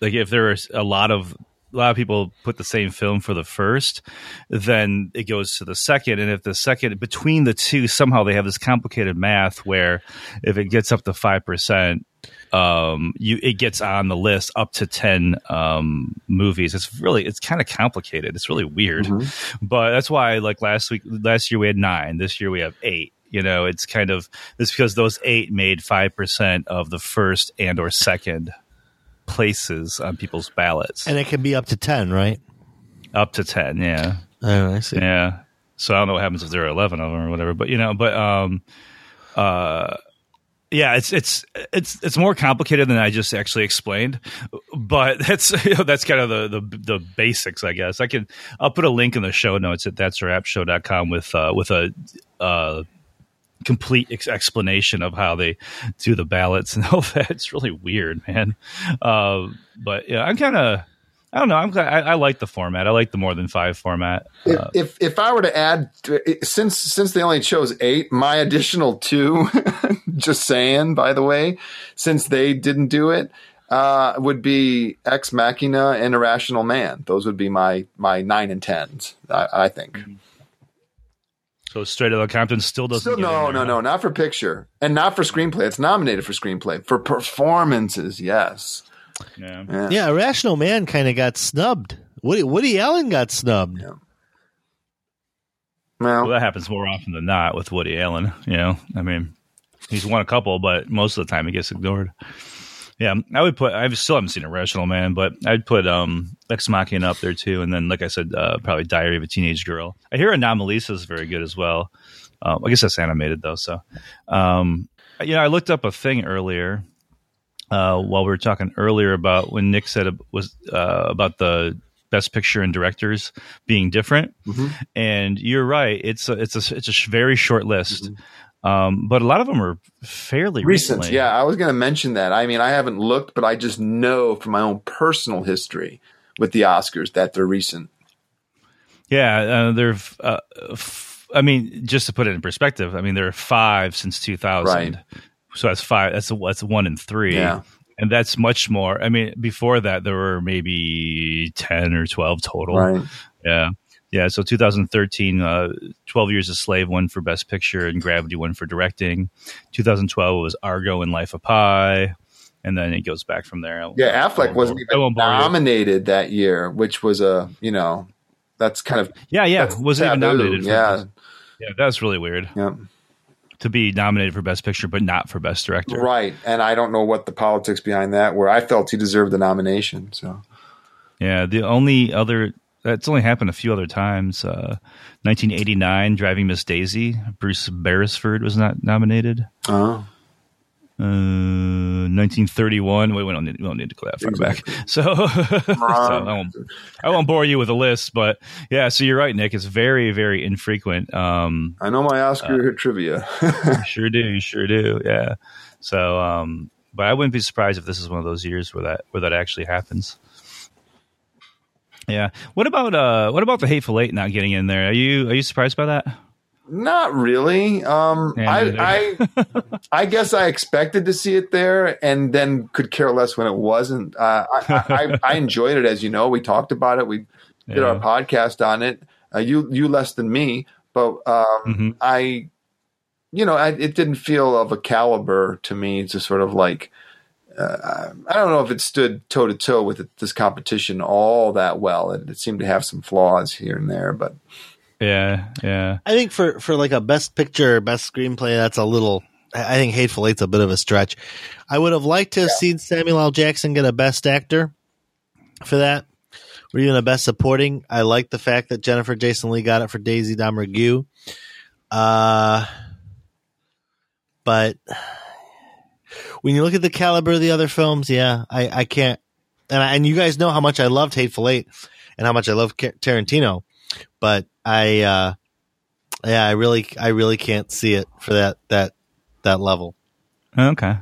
like if there is a lot of a lot of people put the same film for the first, then it goes to the second. And if the second between the two, somehow they have this complicated math where if it gets up to five percent, um, you it gets on the list up to ten um, movies. It's really it's kind of complicated. It's really weird, but that's why like last week, last year we had nine. This year we have eight. You know, it's kind of it's because those eight made five percent of the first and or second places on people's ballots. And it can be up to 10, right? Up to ten, yeah. Oh, I see. Yeah. So I don't know what happens if there are eleven of them or whatever, but you know, but um, uh, yeah, it's it's it's it's more complicated than I just actually explained, but that's you know, that's kind of the, the the basics, I guess. I can I'll put a link in the show notes at that's show.com with uh, with a uh, complete ex- explanation of how they do the ballots and all that. It's really weird, man. Uh, but yeah, I'm kind of. I don't know. I'm glad. I, I like the format. I like the more than five format. If, Uh, if if I were to add since since they only chose eight, my additional two, just saying, by the way, since they didn't do it, uh, would be Ex Machina and Irrational Man. Those would be my my nine and tens. I, I think. So Straight Outta Compton still doesn't. Still, get no, there, no, huh? no, not for picture and not for screenplay. It's nominated for screenplay for performances. Yes. Yeah. Yeah. Yeah, Irrational Man kind of got snubbed. Woody, Woody Allen got snubbed. Yeah. Well, Well, that happens more often than not with Woody Allen. You know, I mean, he's won a couple, but most of the time he gets ignored. Yeah, I would put. I still haven't seen Irrational Man, but I'd put um, Ex Machina up there too, and then, like I said, uh, probably Diary of a Teenage Girl. I hear Anomalisa is very good as well. Um, I guess that's animated though. So, um, you know, I looked up a thing earlier uh, while we were talking earlier about when Nick said it was uh, about the best picture and directors being different. Mhm. And you're right; it's a it's a it's a very short list, um, but a lot of them are fairly recent. recently. Yeah, I was going to mention that. I mean, I haven't looked, but I just know from my own personal history with the Oscars that they're recent. Yeah, uh, there. Uh, f- I mean, just to put it in perspective, I mean there are five since 2000. Right. So that's five. That's a, that's one in three. Yeah. And that's much more. I mean, before that, there were maybe 10 or 12 total. Right. Yeah. Yeah. So 2013, uh, 12 Years a Slave won for Best Picture and Gravity won for directing. 2012 was Argo and Life of Pi. And then it goes back from there. Yeah, Affleck wasn't I even won't bore you. nominated that year, which was a you know that's kind of Yeah. Yeah. Wasn't even nominated. For Yeah, Yeah. That's really weird yeah, to be nominated for Best Picture, but not for Best Director. right. And I don't know what the politics behind that were. I felt he deserved the nomination. So Yeah, the only other that's only happened a few other times. Uh, 1989, Driving Miss Daisy, Bruce Beresford was not nominated. uh, Uh, 1931. Wait, we don't need, we don't need to go that far back. So, so I, won't, I won't bore you with a list, but yeah. So you're right, Nick. It's very, very infrequent. Um, I know my Uh, Oscar trivia. sure do, you sure do. Yeah. So, um, but I wouldn't be surprised if this is one of those years where that where that actually happens. Yeah. What about uh what about the Hateful Eight not getting in there? Are you are you surprised by that? Not really. Um, I, I, I guess I expected to see it there, and then could care less when it wasn't. Uh, I, I, I enjoyed it, as you know. We talked about it. We did Yeah. our podcast on it. Uh, you, you less than me, but um, Mhm. I, you know, I, it didn't feel of a caliber to me to sort of like. Uh, I don't know if it stood toe to toe with this competition all that well. It, it seemed to have some flaws here and there, but Yeah, yeah. I think for for like a best picture, best screenplay, that's a little. I I think Hateful Eight's a bit of a stretch. I would have liked to have seen Samuel L. Jackson get a best actor for that, or even a best supporting. I like the fact that Jennifer Jason Lee got it for Daisy Domergue. Uh, but when you look at the caliber of the other films, yeah, I, I can't. And I, and you guys know how much I loved Hateful Eight and how much I love Tarantino, but I, uh, yeah, I really, I really can't see it for that that that level. Okay.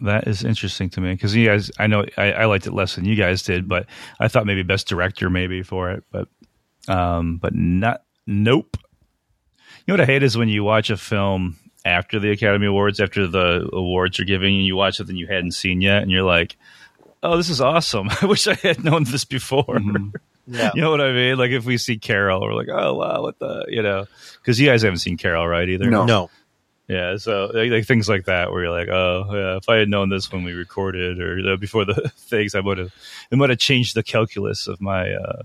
That is interesting to me because you guys, I know I, I liked it less than you guys did, but I thought maybe best director maybe for it, but um, but not. Nope. You know what I hate is when you watch a film after the Academy Awards, after the awards are giving, and you watch something you hadn't seen yet, and you're like, "Oh, this is awesome! I wish I had known this before." Yeah, You know what I mean? Like if we see Carol, we're like, "Oh wow, what the?" You know, because you guys haven't seen Carol, right? Either. No. no, Yeah, so like, like things like that, where you're like, oh, yeah, if I had known this when we recorded or uh, before the things, I would have it might have changed the calculus of my uh,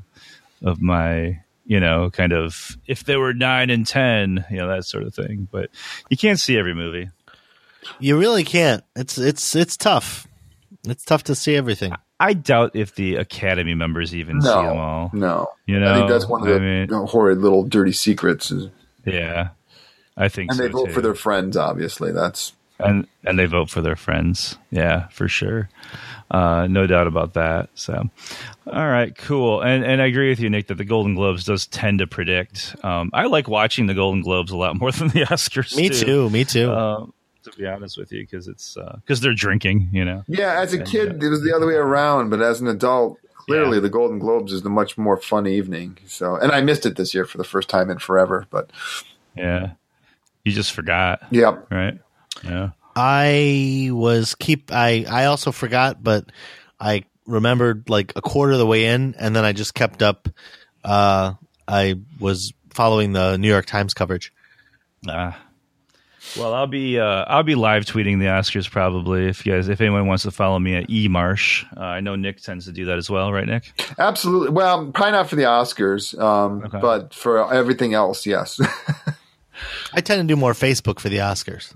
of my you know kind of if there were nine and ten, you know that sort of thing. But you can't see every movie. you really can't. It's it's it's tough. It's tough to see everything. I doubt if the Academy members even see them all. no. You know, I think that's one of I the mean, horrid little dirty secrets. Is, yeah, I think so. and so they vote too. for their friends. Obviously, that's and and they vote for their friends. Yeah, for sure. Uh, no doubt about that. So, all right, cool. And and I agree with you, Nick, that the Golden Globes does tend to predict. Um, I like watching the Golden Globes a lot more than the Oscars. Me too. Me too. Um, to be honest with you, because it's because they're drinking. You know. yeah. As a kid, it was the other way around, but as an adult, clearly Yeah. the Golden Globes is the much more fun evening. So, and I missed it this year for the first time in forever. But Yeah. You just forgot, yep, right? Yeah. I was keep. I I also forgot, but I remembered like a quarter of the way in, and then I just kept up. Uh, I was following the New York Times coverage. Ah. Well, I'll be uh, I'll be live tweeting the Oscars probably if you guys if anyone wants to follow me at emarsh. Uh, I know Nick tends to do that as well, right, Nick? Absolutely. Well, probably not for the Oscars, um, Okay. but for everything else, yes. I tend to do more Facebook for the Oscars.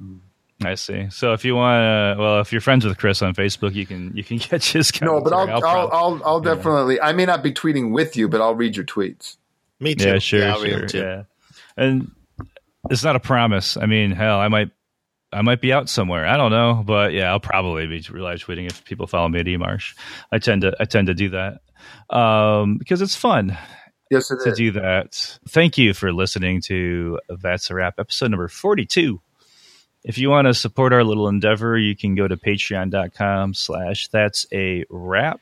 I see. So if you want, to, well, if you're friends with Chris on Facebook, you can you can catch his. no, but I'll commentary. I'll, prob- I'll, I'll definitely. I may not be tweeting with you, but I'll read your tweets. Me too. yeah, sure, I'll read sure, them too. yeah. And it's not a promise. I mean, hell, I might I might be out somewhere. I don't know, but yeah, I'll probably be live tweeting if people follow me at emarsh. I tend to I tend to do that um, because it's fun. Yes, it to is. do that. Thank you for listening to That's a Wrap, episode number 42. If you want to support our little endeavor, you can go to patreon.com slash that's a wrap.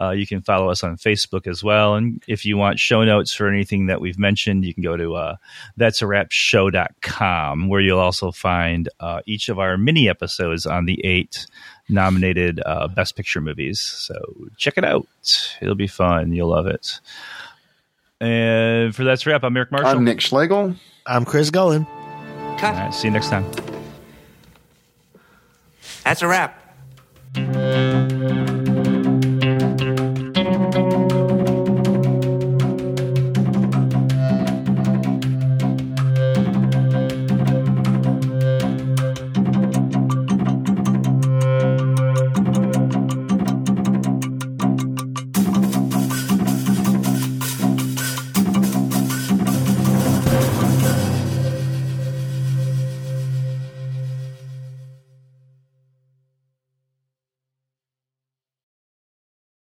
Uh, you can follow us on Facebook as well. And if you want show notes for anything that we've mentioned, you can go to uh, that's a wrap show.com where you'll also find uh, each of our mini episodes on the eight nominated uh, Best Picture movies. So check it out. It'll be fun. You'll love it. And for That's a Wrap, I'm Eric Marshall. I'm Nick Schlegel. I'm Chris Gullen. All right, see you next time. That's a wrap.